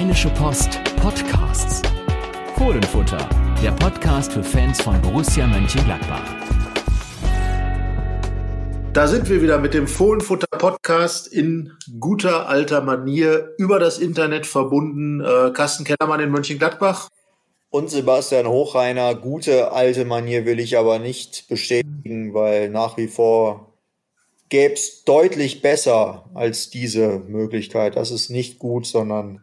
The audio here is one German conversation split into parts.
Rheinische Post Podcasts. Fohlenfutter, der Podcast für Fans von Borussia Mönchengladbach. Da sind wir wieder mit dem Fohlenfutter Podcast in guter alter Manier über das Internet verbunden. Äh, Carsten Kellermann in Mönchengladbach. Und Sebastian Hochreiner, gute alte Manier will ich aber nicht bestätigen, weil nach wie vor gäbe es deutlich besser als diese Möglichkeit. Das ist nicht gut, sondern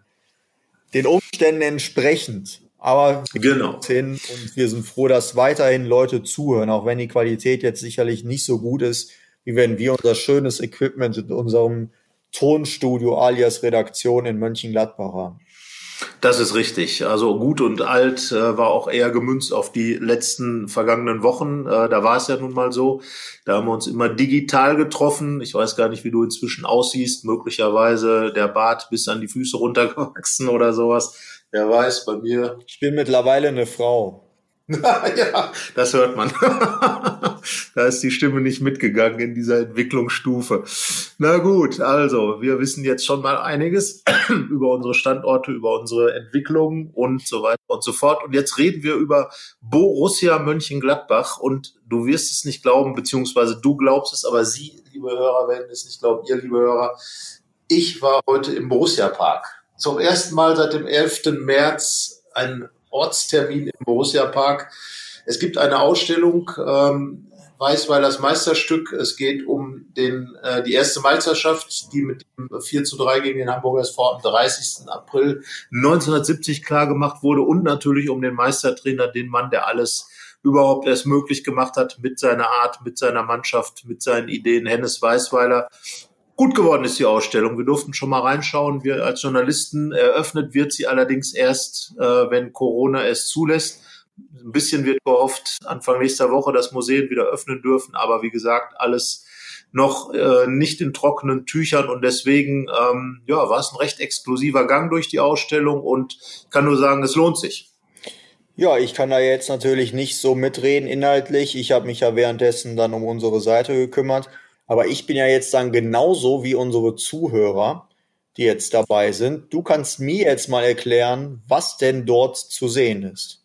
den Umständen entsprechend. Aber genau. hin und wir sind froh, dass weiterhin Leute zuhören, auch wenn die Qualität jetzt sicherlich nicht so gut ist, wie wenn wir unser schönes Equipment in unserem Tonstudio alias Redaktion in Mönchengladbach haben. Das ist richtig. Also gut und alt äh, war auch eher gemünzt auf die letzten vergangenen Wochen. Äh, da war es ja nun mal so. Da haben wir uns immer digital getroffen. Ich weiß gar nicht, wie du inzwischen aussiehst. Möglicherweise der Bart bis an die Füße runtergewachsen oder sowas. Wer weiß, bei mir. Ich bin mittlerweile eine Frau. ja, das hört man. da ist die Stimme nicht mitgegangen in dieser Entwicklungsstufe. Na gut, also wir wissen jetzt schon mal einiges über unsere Standorte, über unsere Entwicklung und so weiter und so fort. Und jetzt reden wir über Borussia Mönchengladbach und du wirst es nicht glauben, beziehungsweise du glaubst es, aber Sie, liebe Hörer, werden es nicht glauben, ihr, liebe Hörer. Ich war heute im Borussia Park. Zum ersten Mal seit dem 11. März ein Ortstermin im Borussia Park. Es gibt eine Ausstellung, ähm, Weißweilers Meisterstück. Es geht um den, äh, die erste Meisterschaft, die mit dem 4 zu 3 gegen den Hamburger SV am 30. April 1970 klar gemacht wurde und natürlich um den Meistertrainer, den Mann, der alles überhaupt erst möglich gemacht hat mit seiner Art, mit seiner Mannschaft, mit seinen Ideen. Hennes Weißweiler. Gut geworden ist die Ausstellung. Wir durften schon mal reinschauen. Wir als Journalisten eröffnet wird sie allerdings erst, äh, wenn Corona es zulässt. Ein bisschen wird gehofft, Anfang nächster Woche das Museum wieder öffnen dürfen. Aber wie gesagt, alles noch äh, nicht in trockenen Tüchern und deswegen ähm, ja, war es ein recht exklusiver Gang durch die Ausstellung und kann nur sagen, es lohnt sich. Ja, ich kann da jetzt natürlich nicht so mitreden inhaltlich. Ich habe mich ja währenddessen dann um unsere Seite gekümmert. Aber ich bin ja jetzt dann genauso wie unsere Zuhörer, die jetzt dabei sind. Du kannst mir jetzt mal erklären, was denn dort zu sehen ist.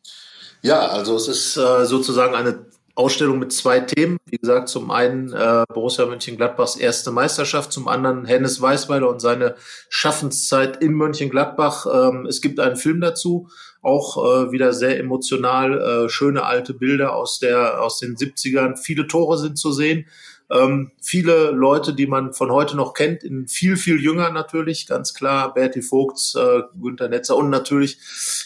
Ja, also es ist äh, sozusagen eine Ausstellung mit zwei Themen. Wie gesagt, zum einen äh, Borussia Mönchengladbachs erste Meisterschaft, zum anderen Hennes Weißweiler und seine Schaffenszeit in Mönchengladbach. Ähm, es gibt einen Film dazu, auch äh, wieder sehr emotional, äh, schöne alte Bilder aus der aus den 70ern. Viele Tore sind zu sehen. Ähm, viele Leute, die man von heute noch kennt, in viel, viel jünger natürlich, ganz klar, Berti Vogts, äh, Günter Netzer und natürlich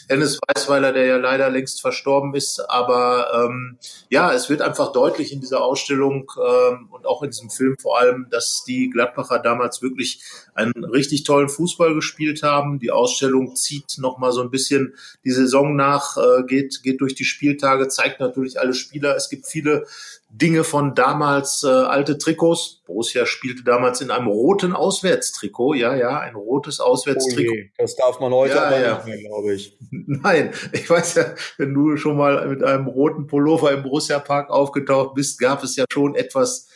Hennes Weißweiler, der ja leider längst verstorben ist. Aber ähm, ja, es wird einfach deutlich in dieser Ausstellung ähm, und auch in diesem Film vor allem, dass die Gladbacher damals wirklich einen richtig tollen Fußball gespielt haben. Die Ausstellung zieht nochmal so ein bisschen die Saison nach, äh, geht, geht durch die Spieltage, zeigt natürlich alle Spieler. Es gibt viele Dinge von damals äh, alte Trikots. Borussia spielte damals in einem roten Auswärtstrikot. Ja, ja, ein rotes Auswärtstrikot. Oh das darf man heute ja, aber ja. nicht mehr, glaube ich. Nein, ich weiß ja, wenn du schon mal mit einem roten Pullover im Borussia Park aufgetaucht bist, gab es ja schon etwas,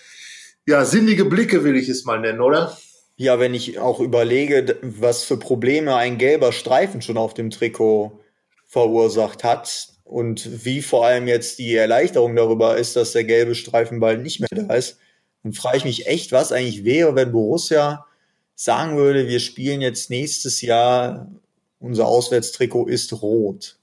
ja, sinnige Blicke, will ich es mal nennen, oder? Ja, wenn ich auch überlege, was für Probleme ein gelber Streifen schon auf dem Trikot verursacht hat, und wie vor allem jetzt die Erleichterung darüber ist, dass der gelbe Streifen bald nicht mehr da ist, dann frage ich mich echt, was eigentlich wäre, wenn Borussia sagen würde, wir spielen jetzt nächstes Jahr, unser Auswärtstrikot ist rot.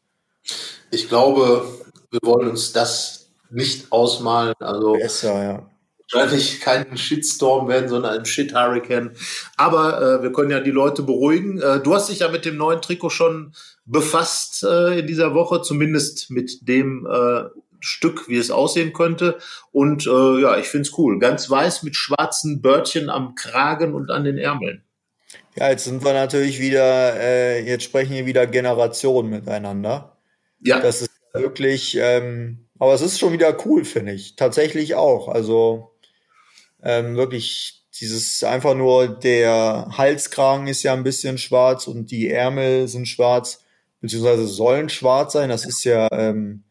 Ich glaube, wir wollen uns das nicht ausmalen. Also Besser, ja wahrscheinlich kein Shitstorm werden, sondern ein Shit-Hurricane. Aber äh, wir können ja die Leute beruhigen. Äh, du hast dich ja mit dem neuen Trikot schon befasst äh, in dieser Woche, zumindest mit dem äh, Stück, wie es aussehen könnte. Und äh, ja, ich finde es cool. Ganz weiß mit schwarzen Börtchen am Kragen und an den Ärmeln. Ja, jetzt sind wir natürlich wieder, äh, jetzt sprechen wir wieder Generationen miteinander. Ja. Das ist wirklich, ähm, aber es ist schon wieder cool, finde ich. Tatsächlich auch. Also ähm, wirklich dieses einfach nur der Halskragen ist ja ein bisschen schwarz und die Ärmel sind schwarz, beziehungsweise sollen schwarz sein. Das ist ja ähm,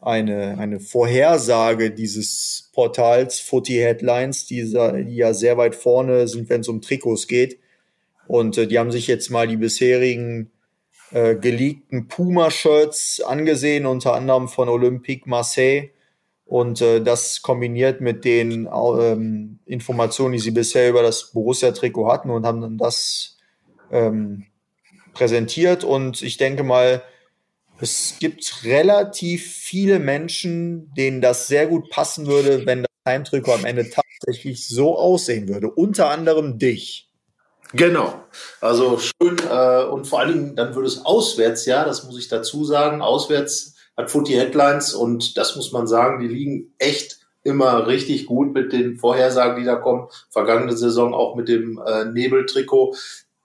eine, eine Vorhersage dieses Portals Footy Headlines, die, die ja sehr weit vorne sind, wenn es um Trikots geht. Und äh, die haben sich jetzt mal die bisherigen äh, geleakten Puma-Shirts angesehen, unter anderem von Olympique Marseille. Und äh, das kombiniert mit den ähm, Informationen, die sie bisher über das Borussia-Trikot hatten und haben dann das ähm, präsentiert. Und ich denke mal, es gibt relativ viele Menschen, denen das sehr gut passen würde, wenn das Heimtrikot am Ende tatsächlich so aussehen würde. Unter anderem dich. Genau. Also schön äh, und vor allen Dingen, dann würde es auswärts, ja, das muss ich dazu sagen, auswärts hat Footy Headlines und das muss man sagen, die liegen echt immer richtig gut mit den Vorhersagen, die da kommen. Vergangene Saison auch mit dem äh, Nebeltrikot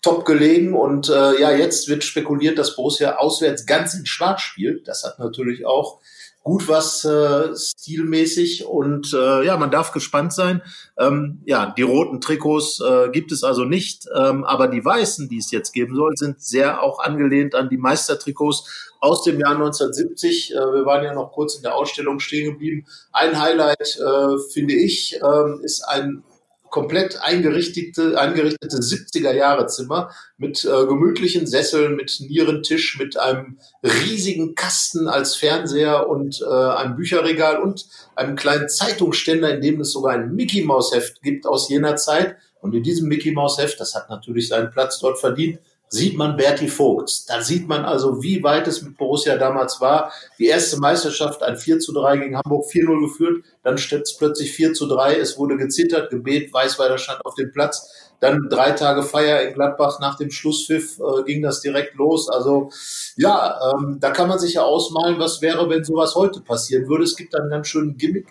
top gelegen und äh, ja, jetzt wird spekuliert, dass Borussia auswärts ganz in Schwarz spielt. Das hat natürlich auch gut was äh, stilmäßig und äh, ja, man darf gespannt sein. Ähm, ja, die roten Trikots äh, gibt es also nicht, ähm, aber die weißen, die es jetzt geben soll, sind sehr auch angelehnt an die Meistertrikots aus dem Jahr 1970. Äh, wir waren ja noch kurz in der Ausstellung stehen geblieben. Ein Highlight, äh, finde ich, äh, ist ein komplett eingerichtete, eingerichtete 70er Jahre Zimmer mit äh, gemütlichen Sesseln, mit Nierentisch, mit einem riesigen Kasten als Fernseher und äh, einem Bücherregal und einem kleinen Zeitungsständer, in dem es sogar ein Mickey Maus Heft gibt aus jener Zeit. Und in diesem Mickey Maus Heft, das hat natürlich seinen Platz dort verdient, sieht man Berti Vogts. Da sieht man also, wie weit es mit Borussia damals war. Die erste Meisterschaft, ein 4 zu 3 gegen Hamburg, 4-0 geführt. Dann steht es plötzlich 4 zu 3. Es wurde gezittert, gebet, Weißweiler stand auf dem Platz. Dann drei Tage Feier in Gladbach nach dem Schlusspfiff äh, ging das direkt los. Also ja, ähm, da kann man sich ja ausmalen, was wäre, wenn sowas heute passieren würde. Es gibt einen ganz schönen Gimmick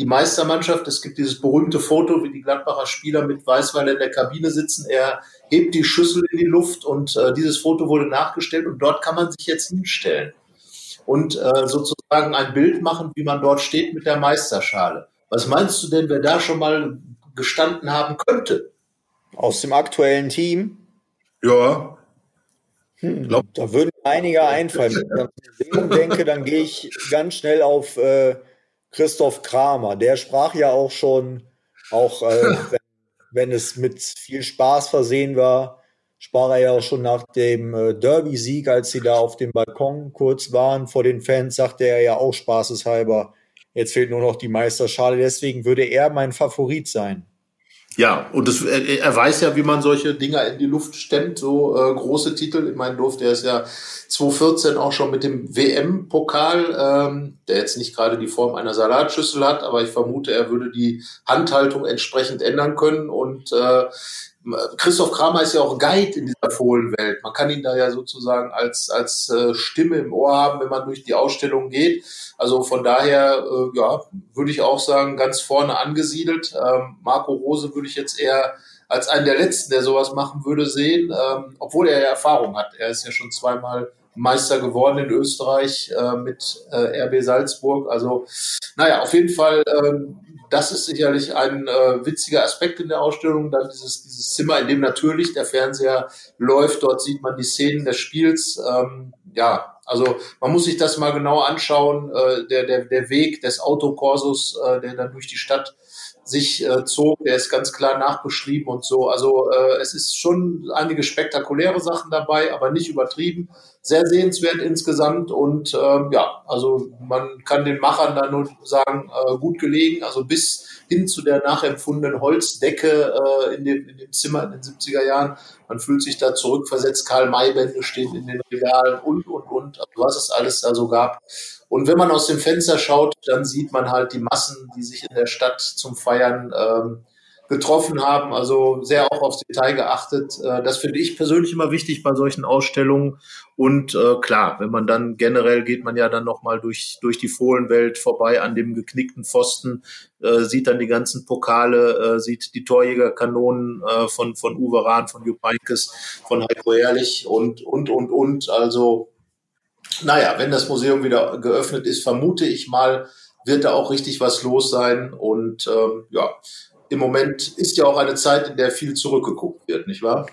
die Meistermannschaft. Es gibt dieses berühmte Foto, wie die Gladbacher Spieler mit Weißweiler in der Kabine sitzen. Er hebt die Schüssel in die Luft und äh, dieses Foto wurde nachgestellt und dort kann man sich jetzt hinstellen und äh, sozusagen ein Bild machen, wie man dort steht mit der Meisterschale. Was meinst du denn, wer da schon mal gestanden haben könnte? Aus dem aktuellen Team? Ja. Hm, da würden einige einfallen. Wenn ich an denke, dann gehe ich ganz schnell auf äh, Christoph Kramer. Der sprach ja auch schon, auch äh, wenn wenn es mit viel Spaß versehen war, sprach er ja auch schon nach dem äh, Derby-Sieg, als sie da auf dem Balkon kurz waren vor den Fans, sagte er ja auch spaßeshalber, jetzt fehlt nur noch die Meisterschale. Deswegen würde er mein Favorit sein. Ja, und das, er, er weiß ja, wie man solche Dinger in die Luft stemmt, so äh, große Titel. Ich meine, durfte er ist ja 2014 auch schon mit dem WM-Pokal, ähm, der jetzt nicht gerade die Form einer Salatschüssel hat, aber ich vermute, er würde die Handhaltung entsprechend ändern können. Und äh, Christoph Kramer ist ja auch Guide in dieser Fohlenwelt. Man kann ihn da ja sozusagen als, als äh, Stimme im Ohr haben, wenn man durch die Ausstellung geht. Also von daher, äh, ja, würde ich auch sagen, ganz vorne angesiedelt. Ähm, Marco Rose würde ich jetzt eher als einen der letzten, der sowas machen würde, sehen, ähm, obwohl er ja Erfahrung hat. Er ist ja schon zweimal Meister geworden in Österreich äh, mit RB Salzburg. Also, naja, auf jeden Fall ähm, das ist sicherlich ein äh, witziger Aspekt in der Ausstellung. Dann dieses, dieses Zimmer, in dem natürlich der Fernseher läuft. Dort sieht man die Szenen des Spiels. Ähm, ja, also man muss sich das mal genau anschauen. Äh, der, der, der Weg des Autokorsos, äh, der dann durch die Stadt sich äh, zog, der ist ganz klar nachbeschrieben und so. Also äh, es ist schon einige spektakuläre Sachen dabei, aber nicht übertrieben. Sehr sehenswert insgesamt und äh, ja, also man kann den Machern da nur sagen, äh, gut gelegen. Also bis hin zu der nachempfundenen Holzdecke äh, in, dem, in dem Zimmer in den 70er Jahren. Man fühlt sich da zurückversetzt. Karl-May-Bände stehen in den Regalen und, und, und. Also was es alles da so gab. Und wenn man aus dem Fenster schaut, dann sieht man halt die Massen, die sich in der Stadt zum Feiern ähm, getroffen haben. Also sehr auch aufs Detail geachtet. Äh, das finde ich persönlich immer wichtig bei solchen Ausstellungen. Und äh, klar, wenn man dann generell geht man ja dann nochmal durch, durch die Fohlenwelt vorbei an dem geknickten Pfosten, äh, sieht dann die ganzen Pokale, äh, sieht die Torjägerkanonen äh, von, von Uwe Rahn, von Jupp Heynckes, von Heiko Ehrlich und, und, und, und. Also, naja, wenn das Museum wieder geöffnet ist, vermute ich mal, wird da auch richtig was los sein. Und ähm, ja, im Moment ist ja auch eine Zeit, in der viel zurückgeguckt wird, nicht wahr?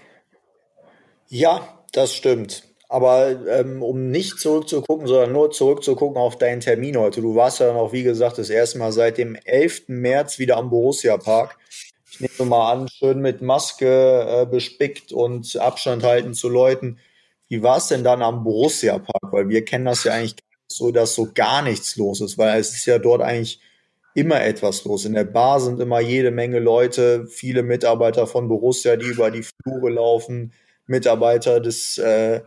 Ja, das stimmt. Aber ähm, um nicht zurückzugucken, sondern nur zurückzugucken auf deinen Termin heute. Du warst ja noch, wie gesagt, das erste Mal seit dem 11. März wieder am Borussia Park. Ich nehme mal an, schön mit Maske äh, bespickt und Abstand halten zu Leuten. Wie war es denn dann am Borussia Park? Weil wir kennen das ja eigentlich so, dass so gar nichts los ist, weil es ist ja dort eigentlich immer etwas los. In der Bar sind immer jede Menge Leute, viele Mitarbeiter von Borussia, die über die Flure laufen, Mitarbeiter des äh,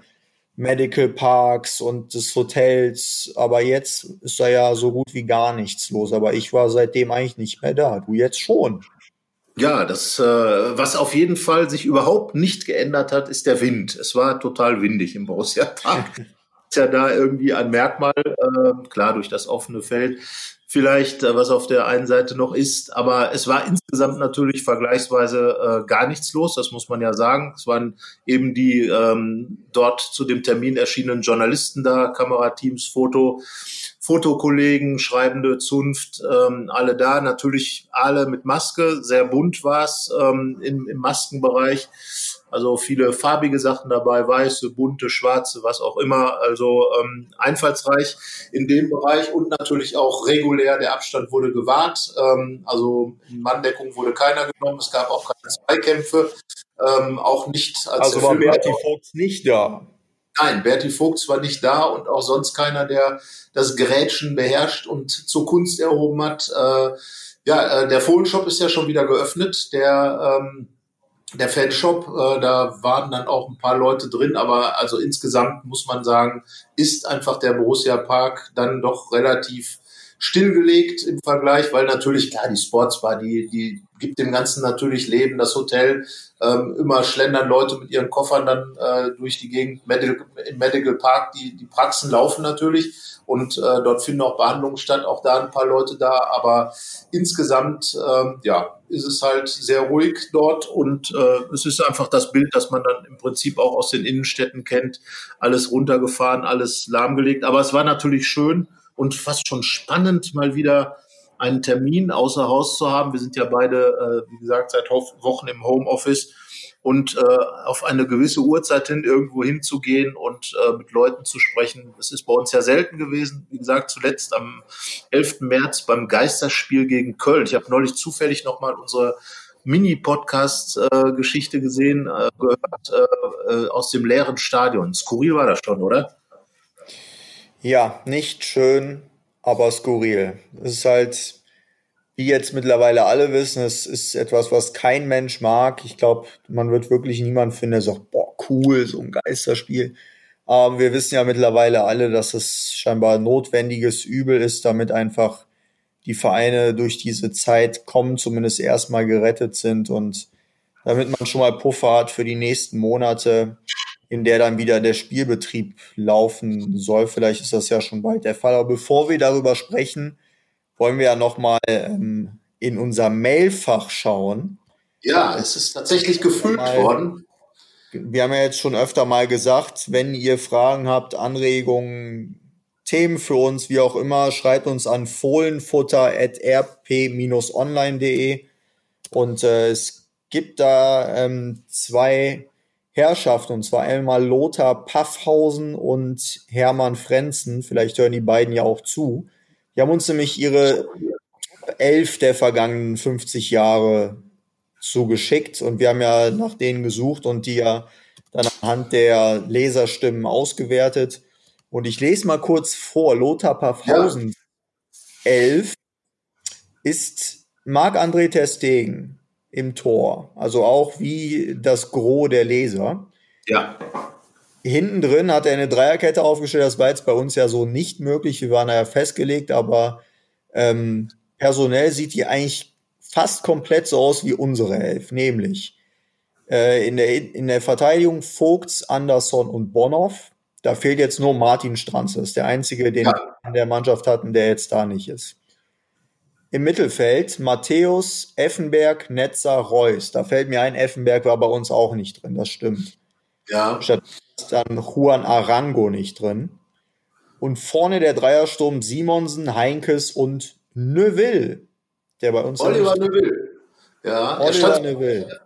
Medical Parks und des Hotels. Aber jetzt ist da ja so gut wie gar nichts los. Aber ich war seitdem eigentlich nicht mehr da. Du jetzt schon. Ja, das, äh, was auf jeden Fall sich überhaupt nicht geändert hat, ist der Wind. Es war total windig im Borussia Park. ist ja da irgendwie ein Merkmal, äh, klar durch das offene Feld vielleicht, äh, was auf der einen Seite noch ist. Aber es war insgesamt natürlich vergleichsweise äh, gar nichts los, das muss man ja sagen. Es waren eben die ähm, dort zu dem Termin erschienenen Journalisten da, Kamerateams, Foto, Fotokollegen, schreibende Zunft, ähm, alle da. Natürlich alle mit Maske, sehr bunt war es ähm, im, im Maskenbereich. Also viele farbige Sachen dabei, weiße, bunte, schwarze, was auch immer. Also ähm, einfallsreich in dem Bereich und natürlich auch regulär. Der Abstand wurde gewahrt. Ähm, also in Manndeckung wurde keiner genommen. Es gab auch keine Zweikämpfe. Ähm, auch nicht als Also war Berti Vogt nicht da. Nein, Berti Vogt war nicht da und auch sonst keiner, der das Gerätschen beherrscht und zur Kunst erhoben hat. Äh, ja, äh, der Fohlenshop ist ja schon wieder geöffnet. Der ähm, der Fanshop, äh, da waren dann auch ein paar Leute drin, aber also insgesamt muss man sagen, ist einfach der Borussia Park dann doch relativ stillgelegt im Vergleich, weil natürlich, klar, die Sportsbar, die, die gibt dem Ganzen natürlich Leben. Das Hotel, ähm, immer schlendern Leute mit ihren Koffern dann äh, durch die Gegend. Medical, Im Medical Park, die, die Praxen laufen natürlich und äh, dort finden auch Behandlungen statt, auch da ein paar Leute da, aber insgesamt, ähm, ja, ist es halt sehr ruhig dort und äh, es ist einfach das Bild, das man dann im Prinzip auch aus den Innenstädten kennt. Alles runtergefahren, alles lahmgelegt, aber es war natürlich schön und fast schon spannend, mal wieder einen Termin außer Haus zu haben. Wir sind ja beide, äh, wie gesagt, seit Wochen im Homeoffice und äh, auf eine gewisse Uhrzeit hin irgendwo hinzugehen und äh, mit Leuten zu sprechen. Das ist bei uns ja selten gewesen. Wie gesagt, zuletzt am 11. März beim Geisterspiel gegen Köln. Ich habe neulich zufällig nochmal unsere Mini-Podcast-Geschichte äh, gesehen, äh, gehört äh, äh, aus dem leeren Stadion. Skurril war das schon, oder? Ja, nicht schön, aber skurril. Es ist halt, wie jetzt mittlerweile alle wissen, es ist etwas, was kein Mensch mag. Ich glaube, man wird wirklich niemand finden, der sagt, boah, cool, so ein Geisterspiel. Aber wir wissen ja mittlerweile alle, dass es scheinbar notwendiges Übel ist, damit einfach die Vereine durch diese Zeit kommen, zumindest erstmal gerettet sind und damit man schon mal Puffer hat für die nächsten Monate in der dann wieder der Spielbetrieb laufen soll. Vielleicht ist das ja schon bald der Fall. Aber bevor wir darüber sprechen, wollen wir ja nochmal ähm, in unser Mailfach schauen. Ja, es ist tatsächlich gefüllt worden. Wir haben ja jetzt schon öfter mal gesagt, wenn ihr Fragen habt, Anregungen, Themen für uns, wie auch immer, schreibt uns an fohlenfutter.rp-online.de und äh, es gibt da ähm, zwei Herrschaft, und zwar einmal Lothar Paffhausen und Hermann Frenzen. Vielleicht hören die beiden ja auch zu. Die haben uns nämlich ihre elf der vergangenen 50 Jahre zugeschickt und wir haben ja nach denen gesucht und die ja dann anhand der Leserstimmen ausgewertet. Und ich lese mal kurz vor. Lothar Paffhausen, ja. elf, ist Marc-André Terstegen, im Tor. Also auch wie das Gros der Leser. Ja. Hinten drin hat er eine Dreierkette aufgestellt. Das war jetzt bei uns ja so nicht möglich. Wir waren da ja festgelegt, aber ähm, personell sieht die eigentlich fast komplett so aus wie unsere Elf. Nämlich äh, in, der, in der Verteidigung Vogts, Anderson und Bonhoff. Da fehlt jetzt nur Martin Stranz. Das ist der einzige, den ja. wir in der Mannschaft hatten, der jetzt da nicht ist. Im Mittelfeld Matthäus, Effenberg, Netzer, Reus. Da fällt mir ein, Effenberg war bei uns auch nicht drin, das stimmt. Ja. Statt dann Juan Arango nicht drin. Und vorne der Dreiersturm Simonsen, Heinkes und Neuville, der bei uns Oliver Neuville. Ja, Oliver Neuville.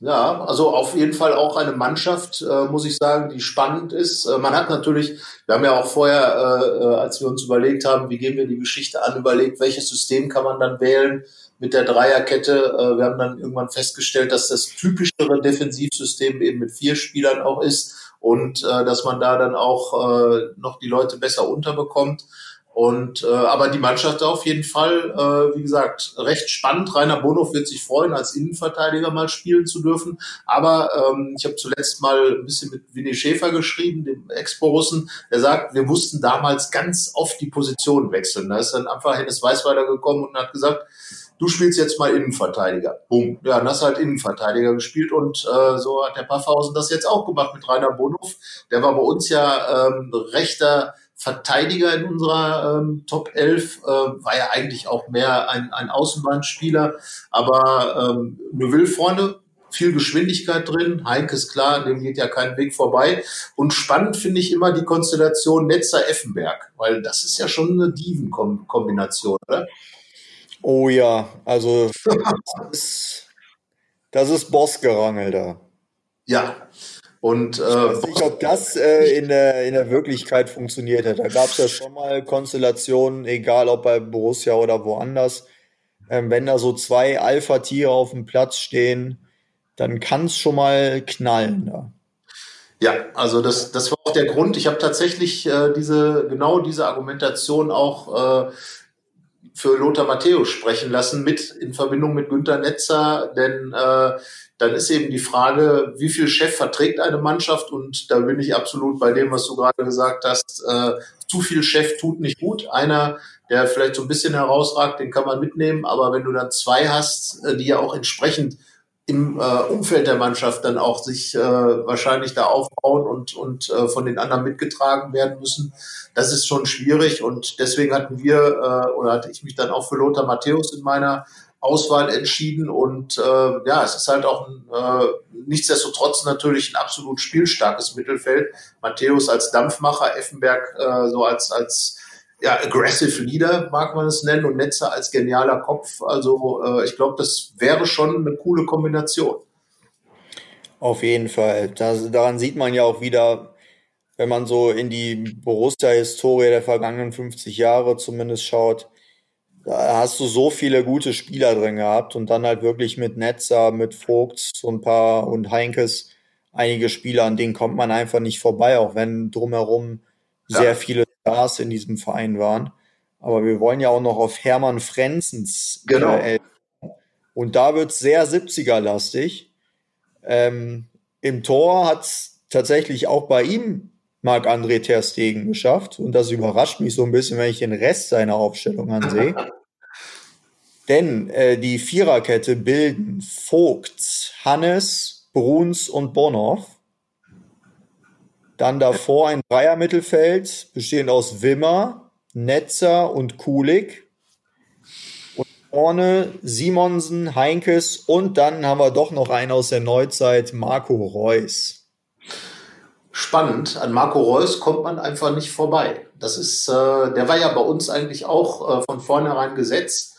Ja, also auf jeden Fall auch eine Mannschaft, äh, muss ich sagen, die spannend ist. Äh, man hat natürlich, wir haben ja auch vorher, äh, äh, als wir uns überlegt haben, wie gehen wir die Geschichte an, überlegt, welches System kann man dann wählen mit der Dreierkette. Äh, wir haben dann irgendwann festgestellt, dass das typischere Defensivsystem eben mit vier Spielern auch ist und äh, dass man da dann auch noch die Leute besser unterbekommt. Und äh, aber die Mannschaft auf jeden Fall, äh, wie gesagt, recht spannend. Rainer Bonhoff wird sich freuen, als Innenverteidiger mal spielen zu dürfen. Aber ähm, ich habe zuletzt mal ein bisschen mit Winnie Schäfer geschrieben, dem Ex-Borussen. Der sagt, wir mussten damals ganz oft die Position wechseln. Da ist dann einfach Hennes Weißweiler gekommen und hat gesagt, du spielst jetzt mal Innenverteidiger. Boom. Ja, dann hast du halt Innenverteidiger gespielt und äh, so hat der Paffhausen das jetzt auch gemacht mit Rainer Bonhoff. Der war bei uns ja ähm, rechter Verteidiger in unserer ähm, Top 11, äh, war ja eigentlich auch mehr ein, ein Außenbahnspieler, aber ähm, Neuville vorne, viel Geschwindigkeit drin, Heinke ist klar, dem geht ja kein Weg vorbei und spannend finde ich immer die Konstellation Netzer-Effenberg, weil das ist ja schon eine Diven-Kombination, oder? Oh ja, also das ist, das ist Bossgerangel da. Ja, und äh, ich weiß nicht, ob das äh, in, der, in der Wirklichkeit funktioniert hat. Da gab es ja schon mal Konstellationen, egal ob bei Borussia oder woanders. Ähm, wenn da so zwei Alpha-Tiere auf dem Platz stehen, dann kann es schon mal knallen. Da. Ja, also das, das war auch der Grund. Ich habe tatsächlich äh, diese genau diese Argumentation auch äh, für Lothar Matthäus sprechen lassen mit in Verbindung mit Günter Netzer, denn äh, dann ist eben die Frage, wie viel Chef verträgt eine Mannschaft? Und da bin ich absolut bei dem, was du gerade gesagt hast. Äh, zu viel Chef tut nicht gut. Einer, der vielleicht so ein bisschen herausragt, den kann man mitnehmen. Aber wenn du dann zwei hast, äh, die ja auch entsprechend im äh, Umfeld der Mannschaft dann auch sich äh, wahrscheinlich da aufbauen und, und äh, von den anderen mitgetragen werden müssen. Das ist schon schwierig und deswegen hatten wir äh, oder hatte ich mich dann auch für Lothar Matthäus in meiner Auswahl entschieden und äh, ja, es ist halt auch ein, äh, nichtsdestotrotz natürlich ein absolut spielstarkes Mittelfeld. Matthäus als Dampfmacher, Effenberg äh, so als als ja, aggressive Leader mag man es nennen und Netzer als genialer Kopf. Also äh, ich glaube, das wäre schon eine coole Kombination. Auf jeden Fall. Das, daran sieht man ja auch wieder, wenn man so in die Borussia-Historie der vergangenen 50 Jahre zumindest schaut, da hast du so viele gute Spieler drin gehabt und dann halt wirklich mit Netzer, mit Vogt, so ein paar und Heinkes einige Spieler, an denen kommt man einfach nicht vorbei, auch wenn drumherum ja. sehr viele Stars in diesem Verein waren. Aber wir wollen ja auch noch auf Hermann Frenzens genau. Äh, und da wird's sehr 70er-lastig. Ähm, Im Tor hat's tatsächlich auch bei ihm Marc-André Ter Stegen geschafft. Und das überrascht mich so ein bisschen, wenn ich den Rest seiner Aufstellung ansehe. Denn äh, die Viererkette bilden Vogts, Hannes, Bruns und Bonhoff. Dann davor ein Dreiermittelfeld, bestehend aus Wimmer, Netzer und Kulik. Und vorne Simonsen, Heinkes und dann haben wir doch noch einen aus der Neuzeit, Marco Reus. Spannend, an Marco Reus kommt man einfach nicht vorbei. Das ist, äh, der war ja bei uns eigentlich auch äh, von vornherein gesetzt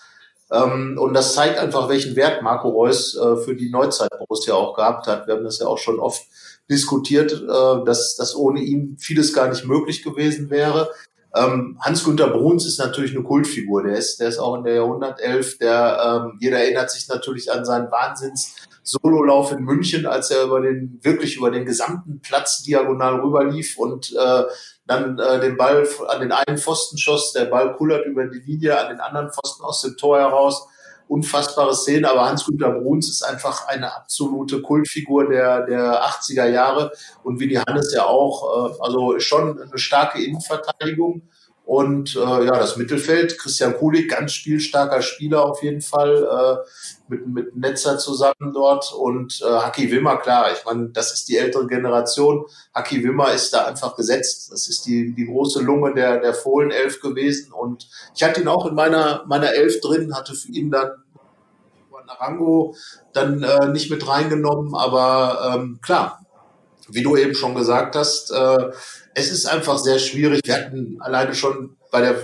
ähm, und das zeigt einfach, welchen Wert Marco Reus äh, für die Neuzeit Borussia auch gehabt hat. Wir haben das ja auch schon oft diskutiert, äh, dass, dass ohne ihn vieles gar nicht möglich gewesen wäre. Ähm, Hans-Günter Bruns ist natürlich eine Kultfigur. Der ist, der ist auch in der Jahrhundertelf. Der, ähm, jeder erinnert sich natürlich an seinen Wahnsinns Sololauf in München, als er über den, wirklich über den gesamten Platz diagonal rüberlief und äh, dann äh, den Ball an den einen Pfosten schoss, der Ball kullert über die Linie, an den anderen Pfosten aus dem Tor heraus. Unfassbare Szene, aber Hans-Günter Bruns ist einfach eine absolute Kultfigur der, der 80er Jahre. Und wie die Hannes ja auch, äh, also schon eine starke Innenverteidigung und äh, ja, das Mittelfeld, Christian Kulik, ganz spielstarker Spieler auf jeden Fall, äh, mit, mit Netzer zusammen dort. Und äh, Haki Wimmer, klar, ich meine, das ist die ältere Generation. Haki Wimmer ist da einfach gesetzt. Das ist die, die große Lunge der, der Fohlen-Elf gewesen. Und ich hatte ihn auch in meiner, meiner Elf drin, hatte für ihn dann Narango dann äh, nicht mit reingenommen. Aber ähm, klar, wie du eben schon gesagt hast, äh, es ist einfach sehr schwierig. Wir hatten alleine schon bei der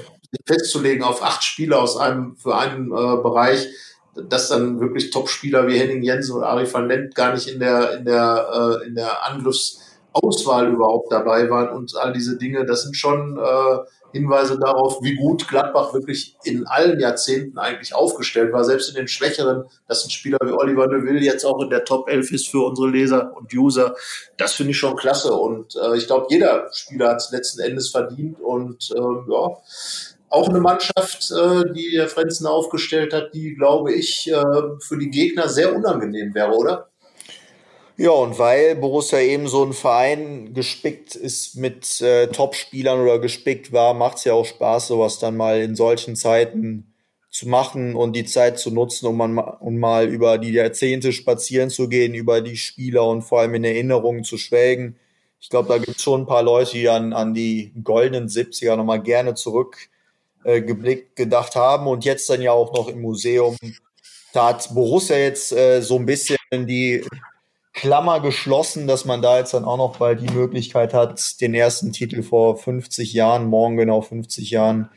festzulegen auf acht Spieler aus einem für einen äh, Bereich, dass dann wirklich Top-Spieler wie Henning Jensen oder Ari van Lent gar nicht in der in der äh, in der Angriffsauswahl überhaupt dabei waren und all diese Dinge. Das sind schon äh, Hinweise darauf, wie gut Gladbach wirklich in allen Jahrzehnten eigentlich aufgestellt war, selbst in den schwächeren, dass ein Spieler wie Oliver Neuville jetzt auch in der Top 11 ist für unsere Leser und User. Das finde ich schon klasse und äh, ich glaube, jeder Spieler hat es letzten Endes verdient und äh, ja, auch eine Mannschaft, äh, die der Frenzen aufgestellt hat, die, glaube ich, äh, für die Gegner sehr unangenehm wäre, oder? Ja, und weil Borussia eben so ein Verein gespickt ist mit äh, Top-Spielern oder gespickt war, macht es ja auch Spaß, sowas dann mal in solchen Zeiten zu machen und die Zeit zu nutzen, um, man, um mal über die Jahrzehnte spazieren zu gehen, über die Spieler und vor allem in Erinnerungen zu schwelgen. Ich glaube, da gibt es schon ein paar Leute, die an, an die goldenen 70er nochmal gerne zurück äh, gedacht haben und jetzt dann ja auch noch im Museum. Da hat Borussia jetzt äh, so ein bisschen die Klammer geschlossen, dass man da jetzt dann auch noch bald die Möglichkeit hat, den ersten Titel vor 50 Jahren, morgen genau 50 Jahren,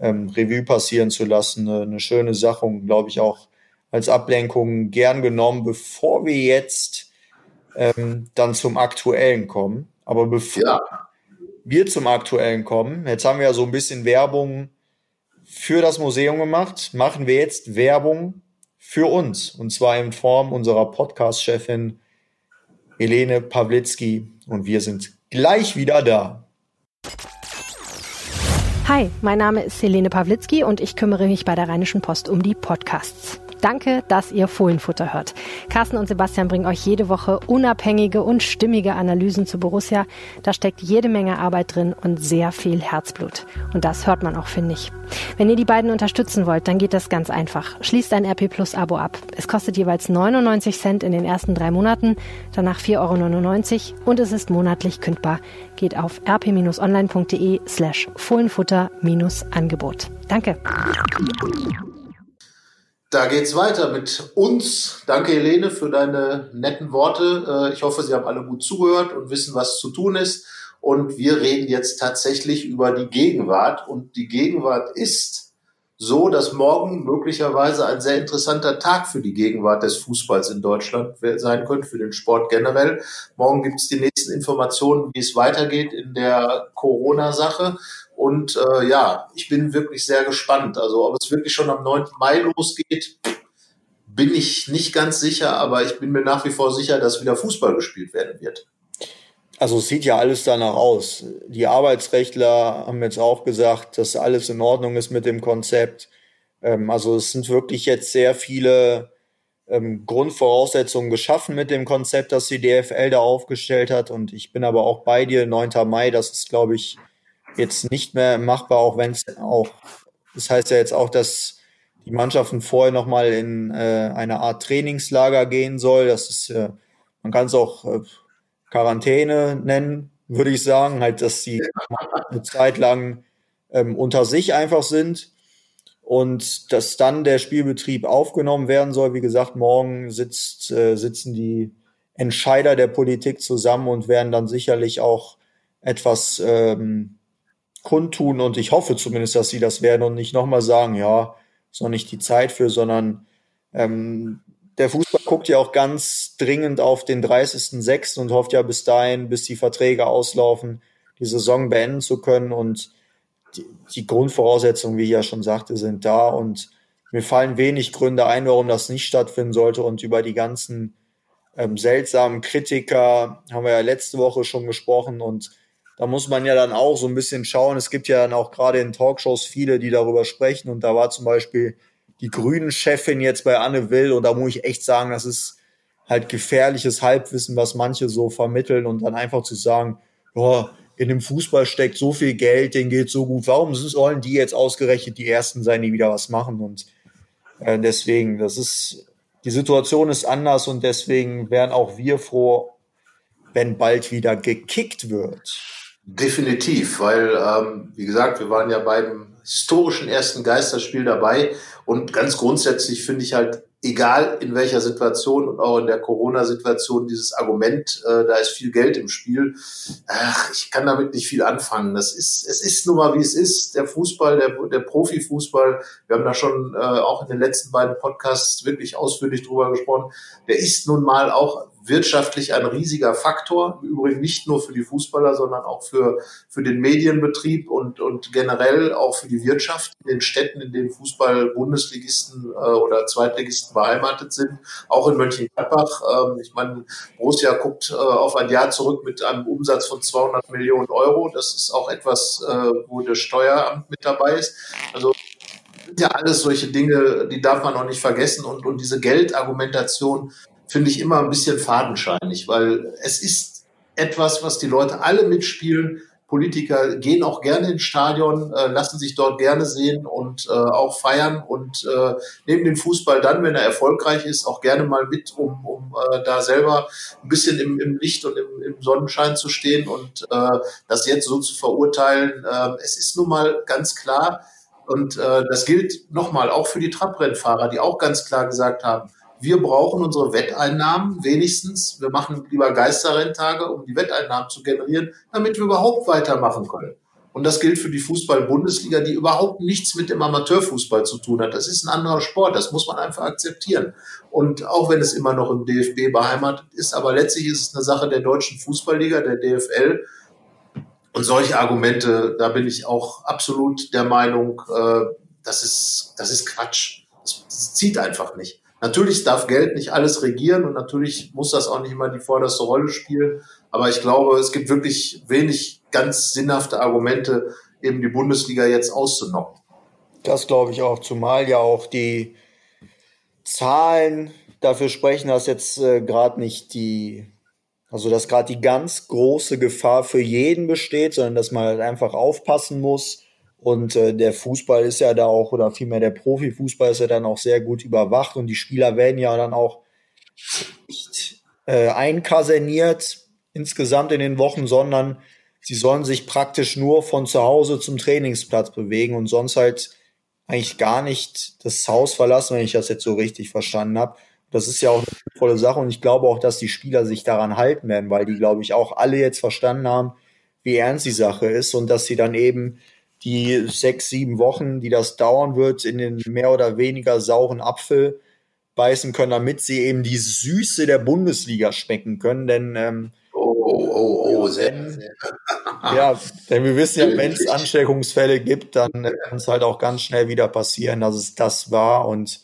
ähm, Revue passieren zu lassen. Eine, eine schöne Sache und glaube ich auch als Ablenkung gern genommen, bevor wir jetzt ähm, dann zum Aktuellen kommen. Aber bevor ja. wir zum Aktuellen kommen, jetzt haben wir ja so ein bisschen Werbung für das Museum gemacht, machen wir jetzt Werbung für uns. Und zwar in Form unserer Podcast-Chefin Helene Pawlitzki und wir sind gleich wieder da. Hi, mein Name ist Helene Pawlitzki und ich kümmere mich bei der Rheinischen Post um die Podcasts. Danke, dass ihr Fohlenfutter hört. Carsten und Sebastian bringen euch jede Woche unabhängige und stimmige Analysen zu Borussia. Da steckt jede Menge Arbeit drin und sehr viel Herzblut. Und das hört man auch, finde ich. Wenn ihr die beiden unterstützen wollt, dann geht das ganz einfach. Schließt ein RP Plus Abo ab. Es kostet jeweils 99 Cent in den ersten drei Monaten, danach 4,99 Euro und es ist monatlich kündbar. Geht auf rp-online.de slash Fohlenfutter-Angebot. Danke. Da geht's weiter mit uns. Danke, Helene, für deine netten Worte. Äh, ich hoffe, Sie haben alle gut zugehört und wissen, was zu tun ist. Und wir reden jetzt tatsächlich über die Gegenwart. Und die Gegenwart ist so, dass morgen möglicherweise ein sehr interessanter Tag für die Gegenwart des Fußballs in Deutschland sein könnte, für den Sport generell. Morgen gibt es die nächsten Informationen, wie es weitergeht in der Corona-Sache. Und äh, ja, ich bin wirklich sehr gespannt. Also ob es wirklich schon am 9. Mai losgeht, bin ich nicht ganz sicher, aber ich bin mir nach wie vor sicher, dass wieder Fußball gespielt werden wird. Also es sieht ja alles danach aus. Die Arbeitsrechtler haben jetzt auch gesagt, dass alles in Ordnung ist mit dem Konzept. Ähm, also es sind wirklich jetzt sehr viele ähm, Grundvoraussetzungen geschaffen mit dem Konzept, das die DFL da aufgestellt hat. Und ich bin aber auch bei dir, 9. Mai, das ist, glaube ich, jetzt nicht mehr machbar, auch wenn es auch, das heißt ja jetzt auch, dass die Mannschaften vorher nochmal in äh, eine Art Trainingslager gehen soll. Das ist, äh, man kann es auch äh, Quarantäne nennen, würde ich sagen, halt, dass sie eine Zeit lang ähm, unter sich einfach sind und dass dann der Spielbetrieb aufgenommen werden soll. Wie gesagt, morgen sitzt, äh, sitzen die Entscheider der Politik zusammen und werden dann sicherlich auch etwas ähm, kundtun. Und ich hoffe zumindest, dass sie das werden und nicht nochmal sagen, ja, ist noch nicht die Zeit für, sondern ähm, der Fußball guckt ja auch ganz dringend auf den 30.06. und hofft ja bis dahin, bis die Verträge auslaufen, die Saison beenden zu können und die, die Grundvoraussetzungen, wie ich ja schon sagte, sind da und mir fallen wenig Gründe ein, warum das nicht stattfinden sollte und über die ganzen ähm, seltsamen Kritiker haben wir ja letzte Woche schon gesprochen und da muss man ja dann auch so ein bisschen schauen. Es gibt ja dann auch gerade in Talkshows viele, die darüber sprechen. Und da war zum Beispiel die Grünen-Chefin jetzt bei Anne Will. Und da muss ich echt sagen, das ist halt gefährliches Halbwissen, was manche so vermitteln. Und dann einfach zu sagen, ja, in dem Fußball steckt so viel Geld, den geht so gut. Warum sollen die jetzt ausgerechnet die Ersten sein, die wieder was machen? Und äh, deswegen, das ist, die Situation ist anders und deswegen wären auch wir froh, wenn bald wieder gekickt wird. Definitiv, weil, ähm, wie gesagt, wir waren ja beim historischen ersten Geisterspiel dabei und ganz grundsätzlich finde ich halt, egal in welcher Situation und auch in der Corona-Situation, dieses Argument, äh, da ist viel Geld im Spiel, ach, ich kann damit nicht viel anfangen. Das ist, es ist nun mal, wie es ist. Der Fußball, der, der Profifußball, wir haben da schon äh, auch in den letzten beiden Podcasts wirklich ausführlich drüber gesprochen, der ist nun mal auch wirtschaftlich ein riesiger Faktor. Im Übrigen nicht nur für die Fußballer, sondern auch für, für den Medienbetrieb und, und generell auch für die Wirtschaft in den Städten, in denen Fußball-Bundesligisten äh, oder Zweitligisten beheimatet sind. Auch in Mönchengladbach. Ähm, ich meine, Borussia guckt äh, auf ein Jahr zurück mit einem Umsatz von 200 Millionen Euro. Das ist auch etwas, äh, wo das Steueramt mit dabei ist. Also ja alles solche Dinge, die darf man auch nicht vergessen. Und, und diese Geldargumentation finde ich immer ein bisschen fadenscheinig, weil es ist etwas, was die Leute alle mitspielen. Politiker gehen auch gerne ins Stadion, äh, lassen sich dort gerne sehen und äh, auch feiern und äh, nehmen den Fußball dann, wenn er erfolgreich ist, auch gerne mal mit, um, um äh, da selber ein bisschen im, im Licht und im, im Sonnenschein zu stehen und äh, das jetzt so zu verurteilen. Äh, es ist nun mal ganz klar, und äh, das gilt nochmal auch für die Trabrennfahrer, die auch ganz klar gesagt haben, wir brauchen unsere Wetteinnahmen wenigstens. Wir machen lieber Geisterrenntage, um die Wetteinnahmen zu generieren, damit wir überhaupt weitermachen können. Und das gilt für die Fußball-Bundesliga, die überhaupt nichts mit dem Amateurfußball zu tun hat. Das ist ein anderer Sport, das muss man einfach akzeptieren. Und auch wenn es immer noch im DFB beheimatet ist, aber letztlich ist es eine Sache der deutschen Fußballliga, der DFL. Und solche Argumente, da bin ich auch absolut der Meinung, äh, das, ist, das ist Quatsch. Das zieht einfach nicht. Natürlich darf Geld nicht alles regieren und natürlich muss das auch nicht immer die vorderste Rolle spielen. Aber ich glaube, es gibt wirklich wenig ganz sinnhafte Argumente, eben die Bundesliga jetzt auszunocken. Das glaube ich auch, zumal ja auch die Zahlen dafür sprechen, dass jetzt äh, gerade nicht die, also dass gerade die ganz große Gefahr für jeden besteht, sondern dass man halt einfach aufpassen muss, und äh, der Fußball ist ja da auch, oder vielmehr der Profifußball ist ja dann auch sehr gut überwacht und die Spieler werden ja dann auch nicht äh, einkaserniert insgesamt in den Wochen, sondern sie sollen sich praktisch nur von zu Hause zum Trainingsplatz bewegen und sonst halt eigentlich gar nicht das Haus verlassen, wenn ich das jetzt so richtig verstanden habe. Das ist ja auch eine sinnvolle Sache und ich glaube auch, dass die Spieler sich daran halten werden, weil die, glaube ich, auch alle jetzt verstanden haben, wie ernst die Sache ist und dass sie dann eben die sechs, sieben Wochen, die das dauern wird, in den mehr oder weniger sauren Apfel beißen können, damit sie eben die Süße der Bundesliga schmecken können. Denn ähm, oh, oh, oh, oh sehr, sehr. ja, denn wir wissen ja, wenn es Ansteckungsfälle gibt, dann kann es halt auch ganz schnell wieder passieren, dass es das war und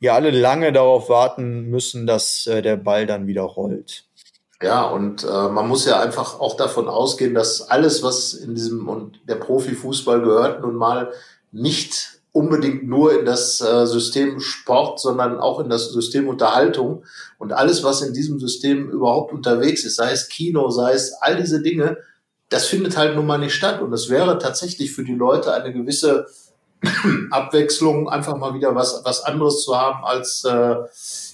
wir alle lange darauf warten müssen, dass äh, der Ball dann wieder rollt. Ja, und äh, man muss ja einfach auch davon ausgehen, dass alles, was in diesem und der Profifußball gehört, nun mal nicht unbedingt nur in das äh, System Sport, sondern auch in das System Unterhaltung und alles, was in diesem System überhaupt unterwegs ist, sei es Kino, sei es all diese Dinge, das findet halt nun mal nicht statt. Und es wäre tatsächlich für die Leute eine gewisse Abwechslung, einfach mal wieder was, was anderes zu haben als, äh,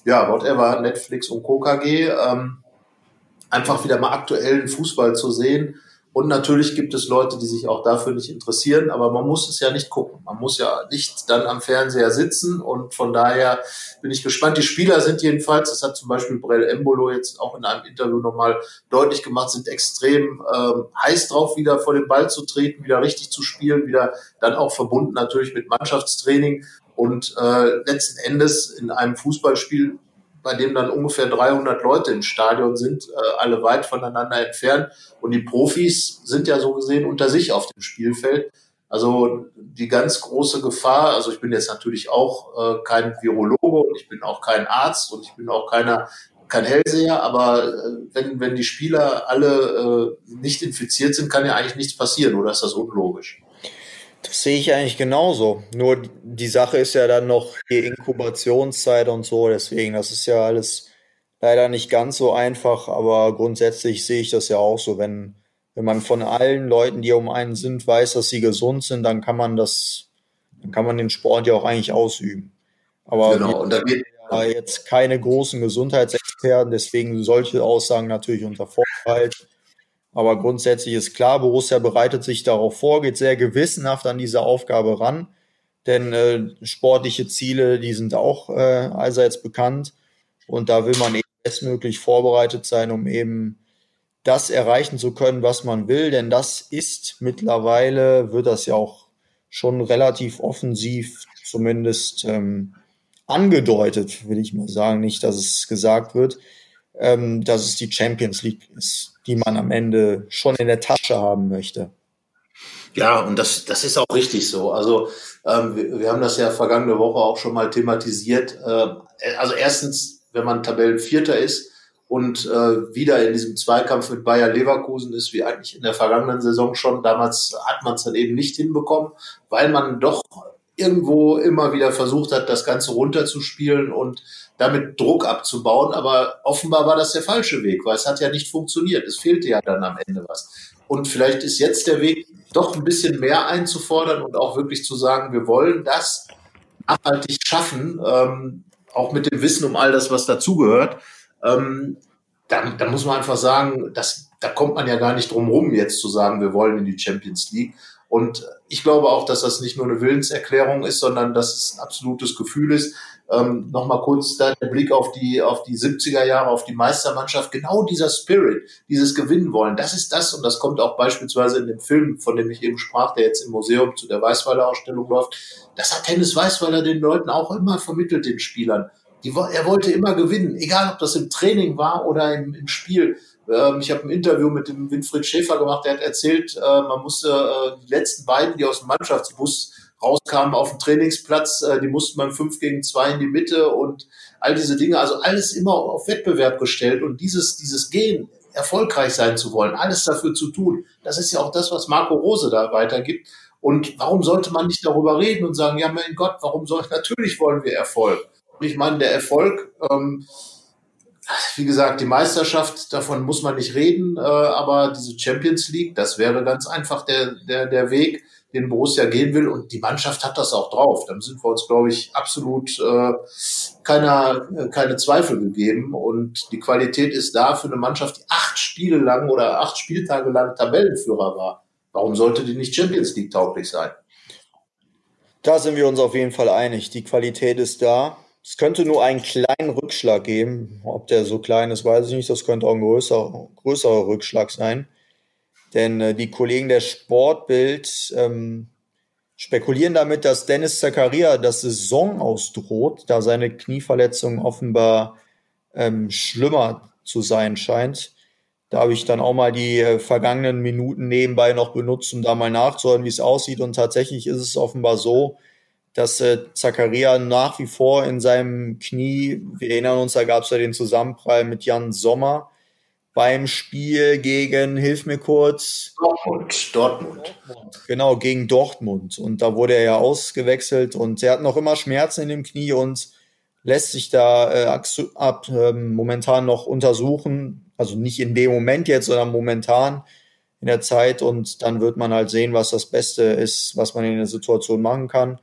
ja, whatever, Netflix und KKG. Ähm, einfach wieder mal aktuellen Fußball zu sehen. Und natürlich gibt es Leute, die sich auch dafür nicht interessieren, aber man muss es ja nicht gucken. Man muss ja nicht dann am Fernseher sitzen und von daher bin ich gespannt. Die Spieler sind jedenfalls, das hat zum Beispiel Brell Embolo jetzt auch in einem Interview nochmal deutlich gemacht, sind extrem ähm, heiß drauf, wieder vor den Ball zu treten, wieder richtig zu spielen, wieder dann auch verbunden natürlich mit Mannschaftstraining und äh, letzten Endes in einem Fußballspiel bei dem dann ungefähr 300 Leute im Stadion sind, äh, alle weit voneinander entfernt. Und die Profis sind ja so gesehen unter sich auf dem Spielfeld. Also die ganz große Gefahr, also ich bin jetzt natürlich auch äh, kein Virologe und ich bin auch kein Arzt und ich bin auch keiner, kein Hellseher, aber äh, wenn, wenn die Spieler alle äh, nicht infiziert sind, kann ja eigentlich nichts passieren, oder ist das unlogisch? Das sehe ich eigentlich genauso. Nur die Sache ist ja dann noch die Inkubationszeit und so. Deswegen, das ist ja alles leider nicht ganz so einfach. Aber grundsätzlich sehe ich das ja auch so. Wenn, wenn man von allen Leuten, die um einen sind, weiß, dass sie gesund sind, dann kann man das, dann kann man den Sport ja auch eigentlich ausüben. Aber genau. und da wird ja jetzt keine großen Gesundheitsexperten. Deswegen solche Aussagen natürlich unter Vorbehalt. Aber grundsätzlich ist klar, Borussia bereitet sich darauf vor, geht sehr gewissenhaft an diese Aufgabe ran. Denn äh, sportliche Ziele, die sind auch äh, allseits bekannt. Und da will man eben bestmöglich vorbereitet sein, um eben das erreichen zu können, was man will. Denn das ist mittlerweile, wird das ja auch schon relativ offensiv zumindest ähm, angedeutet, will ich mal sagen. Nicht, dass es gesagt wird, ähm, dass es die Champions League ist, die man am Ende schon in der Tasche haben möchte. Ja, und das, das ist auch richtig so. Also ähm, wir, wir haben das ja vergangene Woche auch schon mal thematisiert. Äh, also erstens, wenn man Tabellenvierter ist und äh, wieder in diesem Zweikampf mit Bayer Leverkusen ist, wie eigentlich in der vergangenen Saison schon, damals hat man es dann eben nicht hinbekommen, weil man doch irgendwo immer wieder versucht hat, das Ganze runterzuspielen und damit Druck abzubauen. Aber offenbar war das der falsche Weg, weil es hat ja nicht funktioniert. Es fehlte ja dann am Ende was. Und vielleicht ist jetzt der Weg, doch ein bisschen mehr einzufordern und auch wirklich zu sagen, wir wollen das nachhaltig schaffen, ähm, auch mit dem Wissen um all das, was dazugehört. Ähm, dann, dann muss man einfach sagen, das, da kommt man ja gar nicht drum rum, jetzt zu sagen, wir wollen in die Champions League. Und ich glaube auch, dass das nicht nur eine Willenserklärung ist, sondern dass es ein absolutes Gefühl ist. Ähm, Nochmal kurz da der Blick auf die, auf die 70er Jahre, auf die Meistermannschaft. Genau dieser Spirit, dieses Gewinnen wollen, das ist das. Und das kommt auch beispielsweise in dem Film, von dem ich eben sprach, der jetzt im Museum zu der Weißweiler Ausstellung läuft. Das hat Tennis Weißweiler den Leuten auch immer vermittelt, den Spielern. Die, er wollte immer gewinnen, egal ob das im Training war oder im, im Spiel. Ähm, ich habe ein Interview mit dem Winfried Schäfer gemacht, der hat erzählt, äh, man musste äh, die letzten beiden, die aus dem Mannschaftsbus rauskamen auf dem Trainingsplatz, äh, die mussten beim 5 gegen 2 in die Mitte und all diese Dinge, also alles immer auf Wettbewerb gestellt und dieses, dieses Gehen, erfolgreich sein zu wollen, alles dafür zu tun, das ist ja auch das, was Marco Rose da weitergibt. Und warum sollte man nicht darüber reden und sagen, ja mein Gott, warum soll, natürlich wollen wir Erfolg. Ich meine, der Erfolg, ähm, wie gesagt, die Meisterschaft, davon muss man nicht reden, äh, aber diese Champions League, das wäre ganz einfach der, der, der Weg, den Borussia gehen will. Und die Mannschaft hat das auch drauf. Dann sind wir uns, glaube ich, absolut äh, keiner, äh, keine Zweifel gegeben. Und die Qualität ist da für eine Mannschaft, die acht Spiele lang oder acht Spieltage lang Tabellenführer war. Warum sollte die nicht Champions League tauglich sein? Da sind wir uns auf jeden Fall einig. Die Qualität ist da. Es könnte nur einen kleinen Rückschlag geben. Ob der so klein ist, weiß ich nicht. Das könnte auch ein größer, größerer Rückschlag sein. Denn äh, die Kollegen der Sportbild ähm, spekulieren damit, dass Dennis Zakaria das Saison ausdroht, da seine Knieverletzung offenbar ähm, schlimmer zu sein scheint. Da habe ich dann auch mal die äh, vergangenen Minuten nebenbei noch benutzt, um da mal nachzuhören, wie es aussieht. Und tatsächlich ist es offenbar so, dass äh, Zakaria nach wie vor in seinem Knie, wir erinnern uns, da gab es ja den Zusammenprall mit Jan Sommer beim Spiel gegen, hilf mir kurz. Dortmund, Dortmund. Genau, gegen Dortmund. Und da wurde er ja ausgewechselt und er hat noch immer Schmerzen in dem Knie und lässt sich da äh, ab, äh, momentan noch untersuchen. Also nicht in dem Moment jetzt, sondern momentan in der Zeit. Und dann wird man halt sehen, was das Beste ist, was man in der Situation machen kann.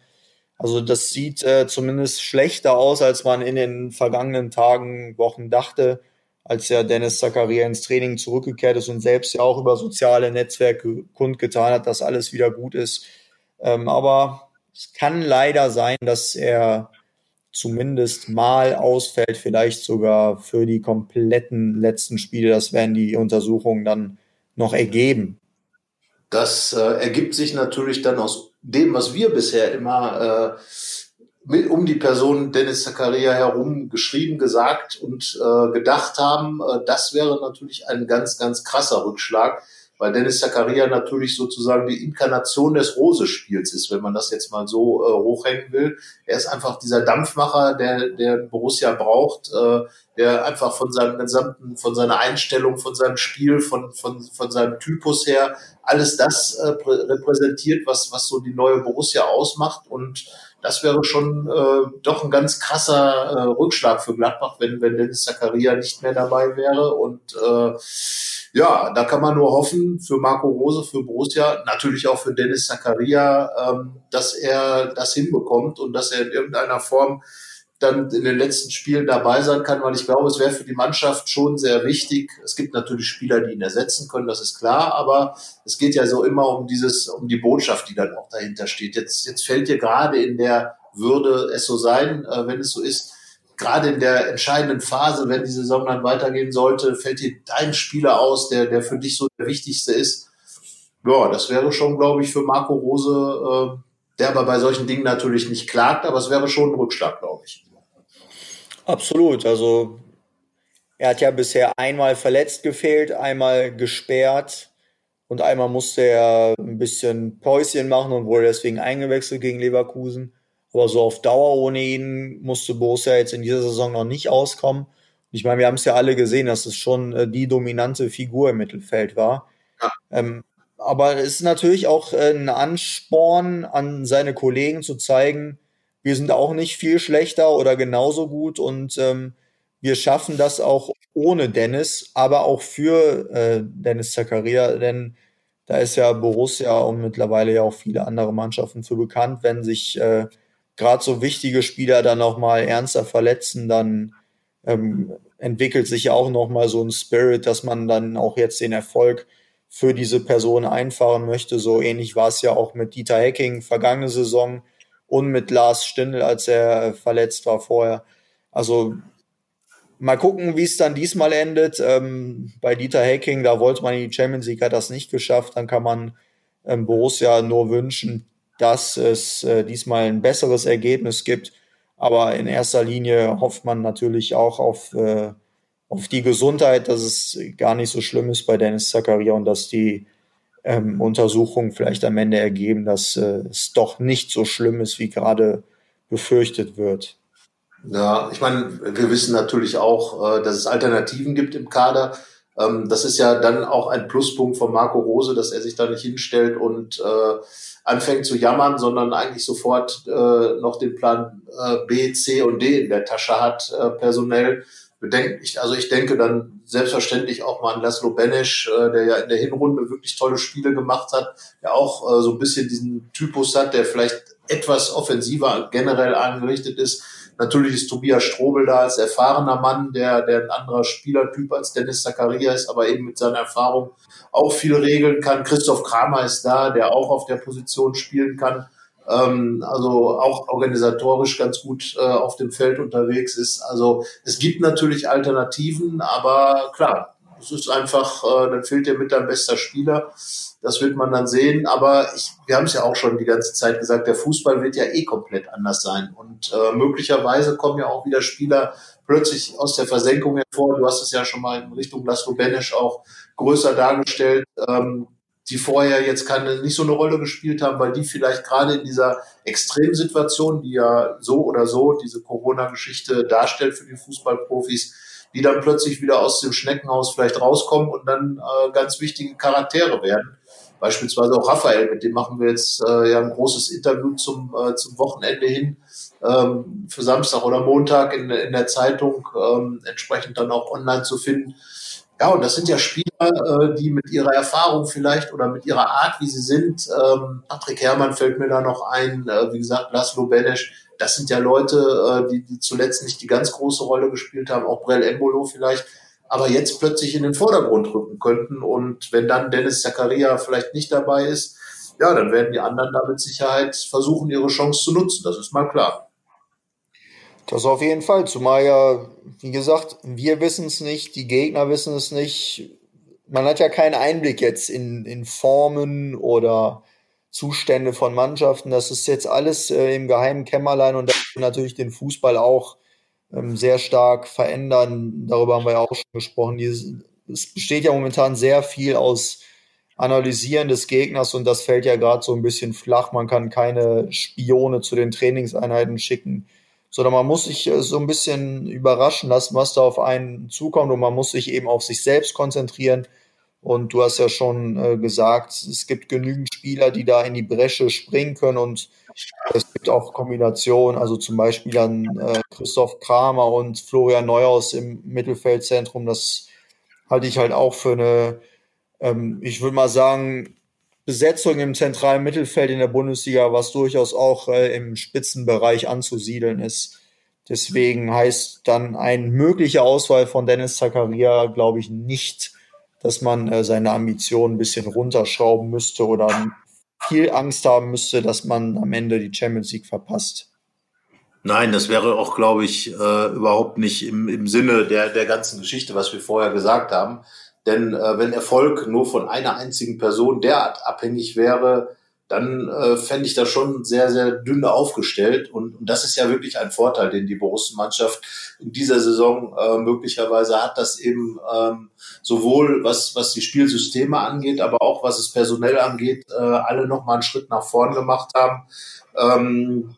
Also das sieht äh, zumindest schlechter aus, als man in den vergangenen Tagen, Wochen dachte, als ja Dennis Zakaria ins Training zurückgekehrt ist und selbst ja auch über soziale Netzwerke kundgetan hat, dass alles wieder gut ist. Ähm, aber es kann leider sein, dass er zumindest mal ausfällt, vielleicht sogar für die kompletten letzten Spiele. Das werden die Untersuchungen dann noch ergeben. Das äh, ergibt sich natürlich dann aus dem, was wir bisher immer äh, mit, um die Person Dennis Zakaria herum geschrieben, gesagt und äh, gedacht haben, äh, das wäre natürlich ein ganz, ganz krasser Rückschlag, weil Dennis Zakaria natürlich sozusagen die Inkarnation des Rose-Spiels ist, wenn man das jetzt mal so äh, hochhängen will. Er ist einfach dieser Dampfmacher, der, der Borussia braucht, äh, der einfach von seinem gesamten, von seiner Einstellung, von seinem Spiel, von, von, von seinem Typus her alles das äh, repräsentiert, was, was so die neue Borussia ausmacht. Und das wäre schon äh, doch ein ganz krasser äh, Rückschlag für Gladbach, wenn, wenn Dennis Zakaria nicht mehr dabei wäre. Und äh, ja, da kann man nur hoffen für Marco Rose, für Borussia, natürlich auch für Dennis Zakaria, ähm, dass er das hinbekommt und dass er in irgendeiner Form dann in den letzten Spielen dabei sein kann, weil ich glaube, es wäre für die Mannschaft schon sehr wichtig. Es gibt natürlich Spieler, die ihn ersetzen können, das ist klar, aber es geht ja so immer um dieses, um die Botschaft, die dann auch dahinter steht. Jetzt, jetzt fällt dir gerade in der Würde es so sein, äh, wenn es so ist, gerade in der entscheidenden Phase, wenn die Saison dann weitergehen sollte, fällt dir dein Spieler aus, der, der für dich so der wichtigste ist. Ja, das wäre schon, glaube ich, für Marco Rose, äh, der aber bei solchen Dingen natürlich nicht klagt, aber es wäre schon ein Rückschlag, glaube ich. Absolut. Also er hat ja bisher einmal verletzt gefehlt, einmal gesperrt und einmal musste er ein bisschen Päuschen machen und wurde deswegen eingewechselt gegen Leverkusen. Aber so auf Dauer ohne ihn musste Borussia jetzt in dieser Saison noch nicht auskommen. Ich meine, wir haben es ja alle gesehen, dass es schon äh, die dominante Figur im Mittelfeld war. Ja. Ähm, aber es ist natürlich auch äh, ein Ansporn an seine Kollegen zu zeigen, wir sind auch nicht viel schlechter oder genauso gut und ähm, wir schaffen das auch ohne Dennis, aber auch für äh, Dennis Zakaria, denn da ist ja Borussia und mittlerweile ja auch viele andere Mannschaften für bekannt, wenn sich äh, gerade so wichtige Spieler dann noch mal ernster verletzen, dann ähm, entwickelt sich ja auch noch mal so ein Spirit, dass man dann auch jetzt den Erfolg für diese Person einfahren möchte. So ähnlich war es ja auch mit Dieter Hecking vergangene Saison und mit Lars Stindl, als er verletzt war vorher. Also mal gucken, wie es dann diesmal endet. Ähm, bei Dieter Hecking, da wollte man in die Champions League, hat das nicht geschafft. Dann kann man ähm, Borussia nur wünschen, dass es äh, diesmal ein besseres Ergebnis gibt. Aber in erster Linie hofft man natürlich auch auf, äh, auf die Gesundheit, dass es gar nicht so schlimm ist bei Dennis Zakaria und dass die ähm, Untersuchungen vielleicht am Ende ergeben, dass äh, es doch nicht so schlimm ist, wie gerade befürchtet wird. Ja, ich meine, wir wissen natürlich auch, äh, dass es Alternativen gibt im Kader. Ähm, das ist ja dann auch ein Pluspunkt von Marco Rose, dass er sich da nicht hinstellt und äh, anfängt zu jammern, sondern eigentlich sofort äh, noch den Plan äh, B, C und D in der Tasche hat, äh, personell. Bedenkt, ich, also ich denke dann selbstverständlich auch mal an Laszlo Benesch, äh, der ja in der Hinrunde wirklich tolle Spiele gemacht hat, der auch äh, so ein bisschen diesen Typus hat, der vielleicht etwas offensiver generell angerichtet ist. Natürlich ist Tobias Strobel da als erfahrener Mann, der, der ein anderer Spielertyp als Dennis Zakaria ist, aber eben mit seiner Erfahrung auch viel regeln kann. Christoph Kramer ist da, der auch auf der Position spielen kann. Ähm, also auch organisatorisch ganz gut äh, auf dem Feld unterwegs ist. Also es gibt natürlich Alternativen, aber klar, es ist einfach, äh, dann fehlt dir mit dein bester Spieler. Das wird man dann sehen. Aber ich, wir haben es ja auch schon die ganze Zeit gesagt, der Fußball wird ja eh komplett anders sein. Und äh, möglicherweise kommen ja auch wieder Spieler plötzlich aus der Versenkung hervor. Du hast es ja schon mal in Richtung Laszlo Benesch auch größer dargestellt, ähm, die vorher jetzt keine, nicht so eine Rolle gespielt haben, weil die vielleicht gerade in dieser Extremsituation, die ja so oder so diese Corona-Geschichte darstellt für die Fußballprofis, die dann plötzlich wieder aus dem Schneckenhaus vielleicht rauskommen und dann äh, ganz wichtige Charaktere werden. Beispielsweise auch Raphael, mit dem machen wir jetzt äh, ja ein großes Interview zum, äh, zum Wochenende hin, ähm, für Samstag oder Montag in, in der Zeitung, ähm, entsprechend dann auch online zu finden. Ja, und das sind ja Spieler, äh, die mit ihrer Erfahrung vielleicht oder mit ihrer Art, wie sie sind, ähm, Patrick Herrmann fällt mir da noch ein, äh, wie gesagt, Laszlo Benesch, das sind ja Leute, äh, die, die zuletzt nicht die ganz große Rolle gespielt haben, auch Brell Embolo vielleicht, aber jetzt plötzlich in den Vordergrund rücken könnten. Und wenn dann Dennis Zakaria vielleicht nicht dabei ist, ja, dann werden die anderen da mit Sicherheit versuchen, ihre Chance zu nutzen. Das ist mal klar. Das auf jeden Fall. Zumal ja, wie gesagt, wir wissen es nicht, die Gegner wissen es nicht. Man hat ja keinen Einblick jetzt in, in Formen oder Zustände von Mannschaften. Das ist jetzt alles äh, im geheimen Kämmerlein und das wird natürlich den Fußball auch ähm, sehr stark verändern. Darüber haben wir ja auch schon gesprochen. es besteht ja momentan sehr viel aus Analysieren des Gegners und das fällt ja gerade so ein bisschen flach. Man kann keine Spione zu den Trainingseinheiten schicken, sondern man muss sich äh, so ein bisschen überraschen lassen, was da auf einen zukommt und man muss sich eben auf sich selbst konzentrieren. Und du hast ja schon äh, gesagt, es gibt genügend Spieler, die da in die Bresche springen können und es gibt auch Kombinationen, also zum Beispiel an äh, Christoph Kramer und Florian Neuhaus im Mittelfeldzentrum. Das halte ich halt auch für eine, ähm, ich würde mal sagen, Besetzung im zentralen Mittelfeld in der Bundesliga, was durchaus auch äh, im Spitzenbereich anzusiedeln ist. Deswegen heißt dann ein möglicher Auswahl von Dennis Zakaria, glaube ich, nicht, dass man äh, seine Ambitionen ein bisschen runterschrauben müsste oder viel Angst haben müsste, dass man am Ende die Champions League verpasst. Nein, das wäre auch, glaube ich, äh, überhaupt nicht im, im Sinne der, der ganzen Geschichte, was wir vorher gesagt haben. Denn äh, wenn Erfolg nur von einer einzigen Person derart abhängig wäre, dann äh, fände ich das schon sehr, sehr dünn aufgestellt. Und, und das ist ja wirklich ein Vorteil, den die Borussen-Mannschaft in dieser Saison äh, möglicherweise hat, dass eben ähm, sowohl was, was die Spielsysteme angeht, aber auch was es personell angeht, äh, alle nochmal einen Schritt nach vorn gemacht haben. Ähm,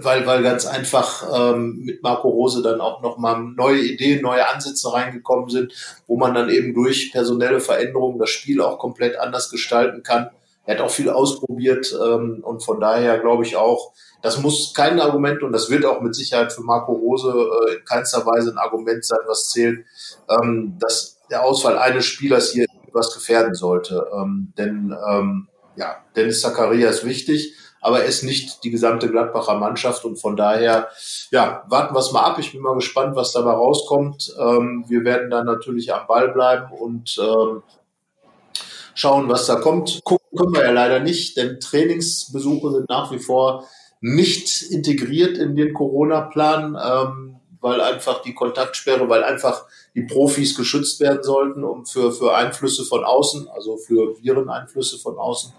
weil, weil ganz einfach ähm, mit Marco Rose dann auch nochmal neue Ideen, neue Ansätze reingekommen sind, wo man dann eben durch personelle Veränderungen das Spiel auch komplett anders gestalten kann. Er hat auch viel ausprobiert ähm, und von daher glaube ich auch, das muss kein Argument und das wird auch mit Sicherheit für Marco Rose äh, in keinster Weise ein Argument sein, was zählt, ähm, dass der Ausfall eines Spielers hier etwas gefährden sollte. Ähm, denn ähm, ja, Dennis Zakaria ist wichtig, aber er ist nicht die gesamte Gladbacher Mannschaft und von daher, ja, warten wir es mal ab. Ich bin mal gespannt, was dabei rauskommt. Ähm, wir werden dann natürlich am Ball bleiben und ähm, schauen, was da kommt. Gucken können wir ja leider nicht, denn Trainingsbesuche sind nach wie vor nicht integriert in den Corona-Plan, ähm, weil einfach die Kontaktsperre, weil einfach die Profis geschützt werden sollten, um für, für Einflüsse von außen, also für Vireneinflüsse von außen.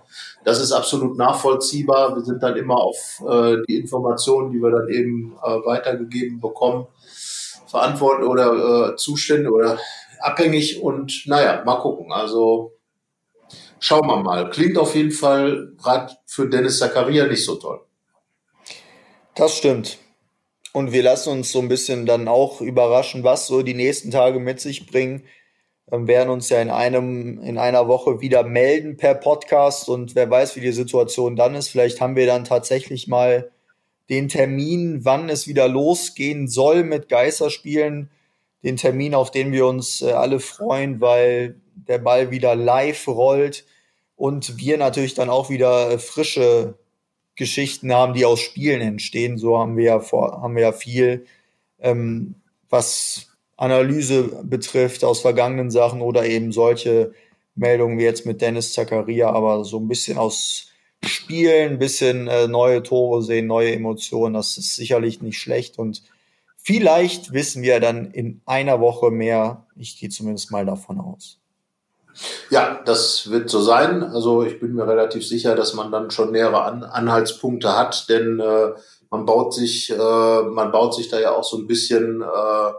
Das ist absolut nachvollziehbar. Wir sind dann immer auf äh, die Informationen, die wir dann eben äh, weitergegeben bekommen, verantwortlich oder äh, Zustände oder abhängig und naja, mal gucken. Also schauen wir mal. Klingt auf jeden Fall gerade für Dennis Zakaria nicht so toll. Das stimmt. Und wir lassen uns so ein bisschen dann auch überraschen, was so die nächsten Tage mit sich bringen. Wir werden uns ja in einem, in einer Woche wieder melden per Podcast und wer weiß, wie die Situation dann ist. Vielleicht haben wir dann tatsächlich mal den Termin, wann es wieder losgehen soll mit Geisterspielen. Den Termin, auf den wir uns äh, alle freuen, weil der Ball wieder live rollt und wir natürlich dann auch wieder frische Geschichten haben, die aus Spielen entstehen. So haben wir ja vor, haben wir ja viel, ähm, was Analyse betrifft aus vergangenen Sachen oder eben solche Meldungen wie jetzt mit Dennis Zakaria, aber so ein bisschen aus Spielen, ein bisschen äh, neue Tore sehen, neue Emotionen, das ist sicherlich nicht schlecht und vielleicht wissen wir dann in einer Woche mehr. Ich gehe zumindest mal davon aus. Ja, das wird so sein. Also ich bin mir relativ sicher, dass man dann schon mehrere An Anhaltspunkte hat, denn äh, man baut sich, äh, man baut sich da ja auch so ein bisschen äh,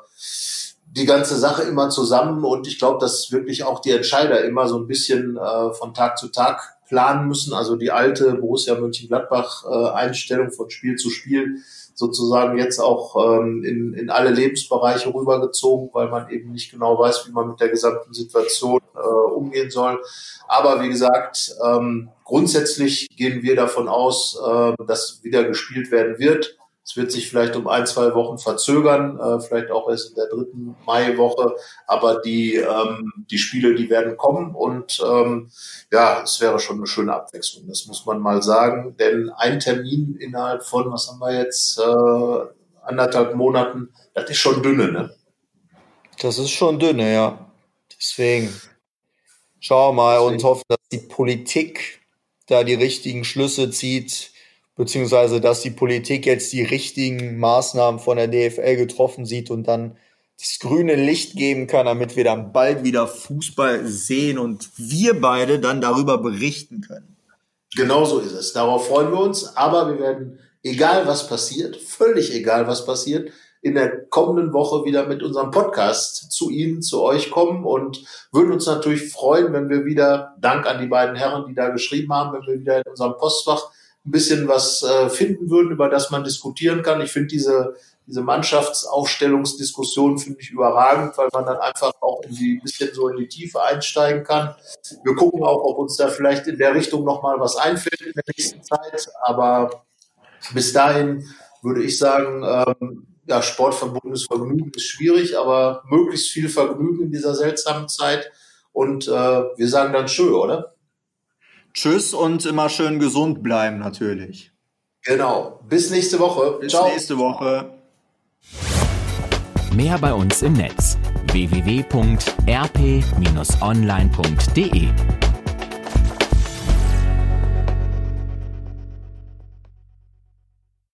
die ganze Sache immer zusammen und ich glaube, dass wirklich auch die Entscheider immer so ein bisschen äh, von Tag zu Tag planen müssen. Also die alte Borussia Mönchengladbach äh, von Spiel zu Spiel sozusagen jetzt auch ähm, in, in alle Lebensbereiche rübergezogen, weil man eben nicht genau weiß, wie man mit der gesamten Situation äh, umgehen soll. Aber wie gesagt, ähm, grundsätzlich gehen wir davon aus, äh, dass wieder gespielt werden wird. Es wird sich vielleicht um ein, zwei Wochen verzögern, äh, vielleicht auch erst in der dritten Maiwoche, aber die, ähm, die Spiele, die werden kommen und ähm, ja, es wäre schon eine schöne Abwechslung, das muss man mal sagen, denn ein Termin innerhalb von, was haben wir jetzt, äh, anderthalb Monaten, das ist schon dünne, ne? Das ist schon dünne, ja. Deswegen schauen wir mal Deswegen. und hoffen, dass die Politik da die richtigen Schlüsse zieht, beziehungsweise dass die Politik jetzt die richtigen Maßnahmen von der DFL getroffen sieht und dann das grüne Licht geben kann, damit wir dann bald wieder Fußball sehen und wir beide dann darüber berichten können. Genau so ist es. Darauf freuen wir uns. Aber wir werden, egal was passiert, völlig egal was passiert, in der kommenden Woche wieder mit unserem Podcast zu Ihnen, zu euch kommen und würden uns natürlich freuen, wenn wir wieder, Dank an die beiden Herren, die da geschrieben haben, wenn wir wieder in unserem Postfach ein bisschen was äh, finden würden, über das man diskutieren kann. Ich finde diese, diese Mannschaftsaufstellungsdiskussion finde ich überragend, weil man dann einfach auch ein bisschen so in die Tiefe einsteigen kann. Wir gucken auch, ob uns da vielleicht in der Richtung nochmal was einfällt in der nächsten Zeit. Aber bis dahin würde ich sagen, ähm, ja, sportverbundenes Vergnügen ist schwierig, aber möglichst viel Vergnügen in dieser seltsamen Zeit. Und äh, wir sagen dann schön, oder? Tschüss und immer schön gesund bleiben natürlich. Genau. Bis nächste Woche. Bis Ciao. nächste Woche. Mehr bei uns im Netz www.rp-online.de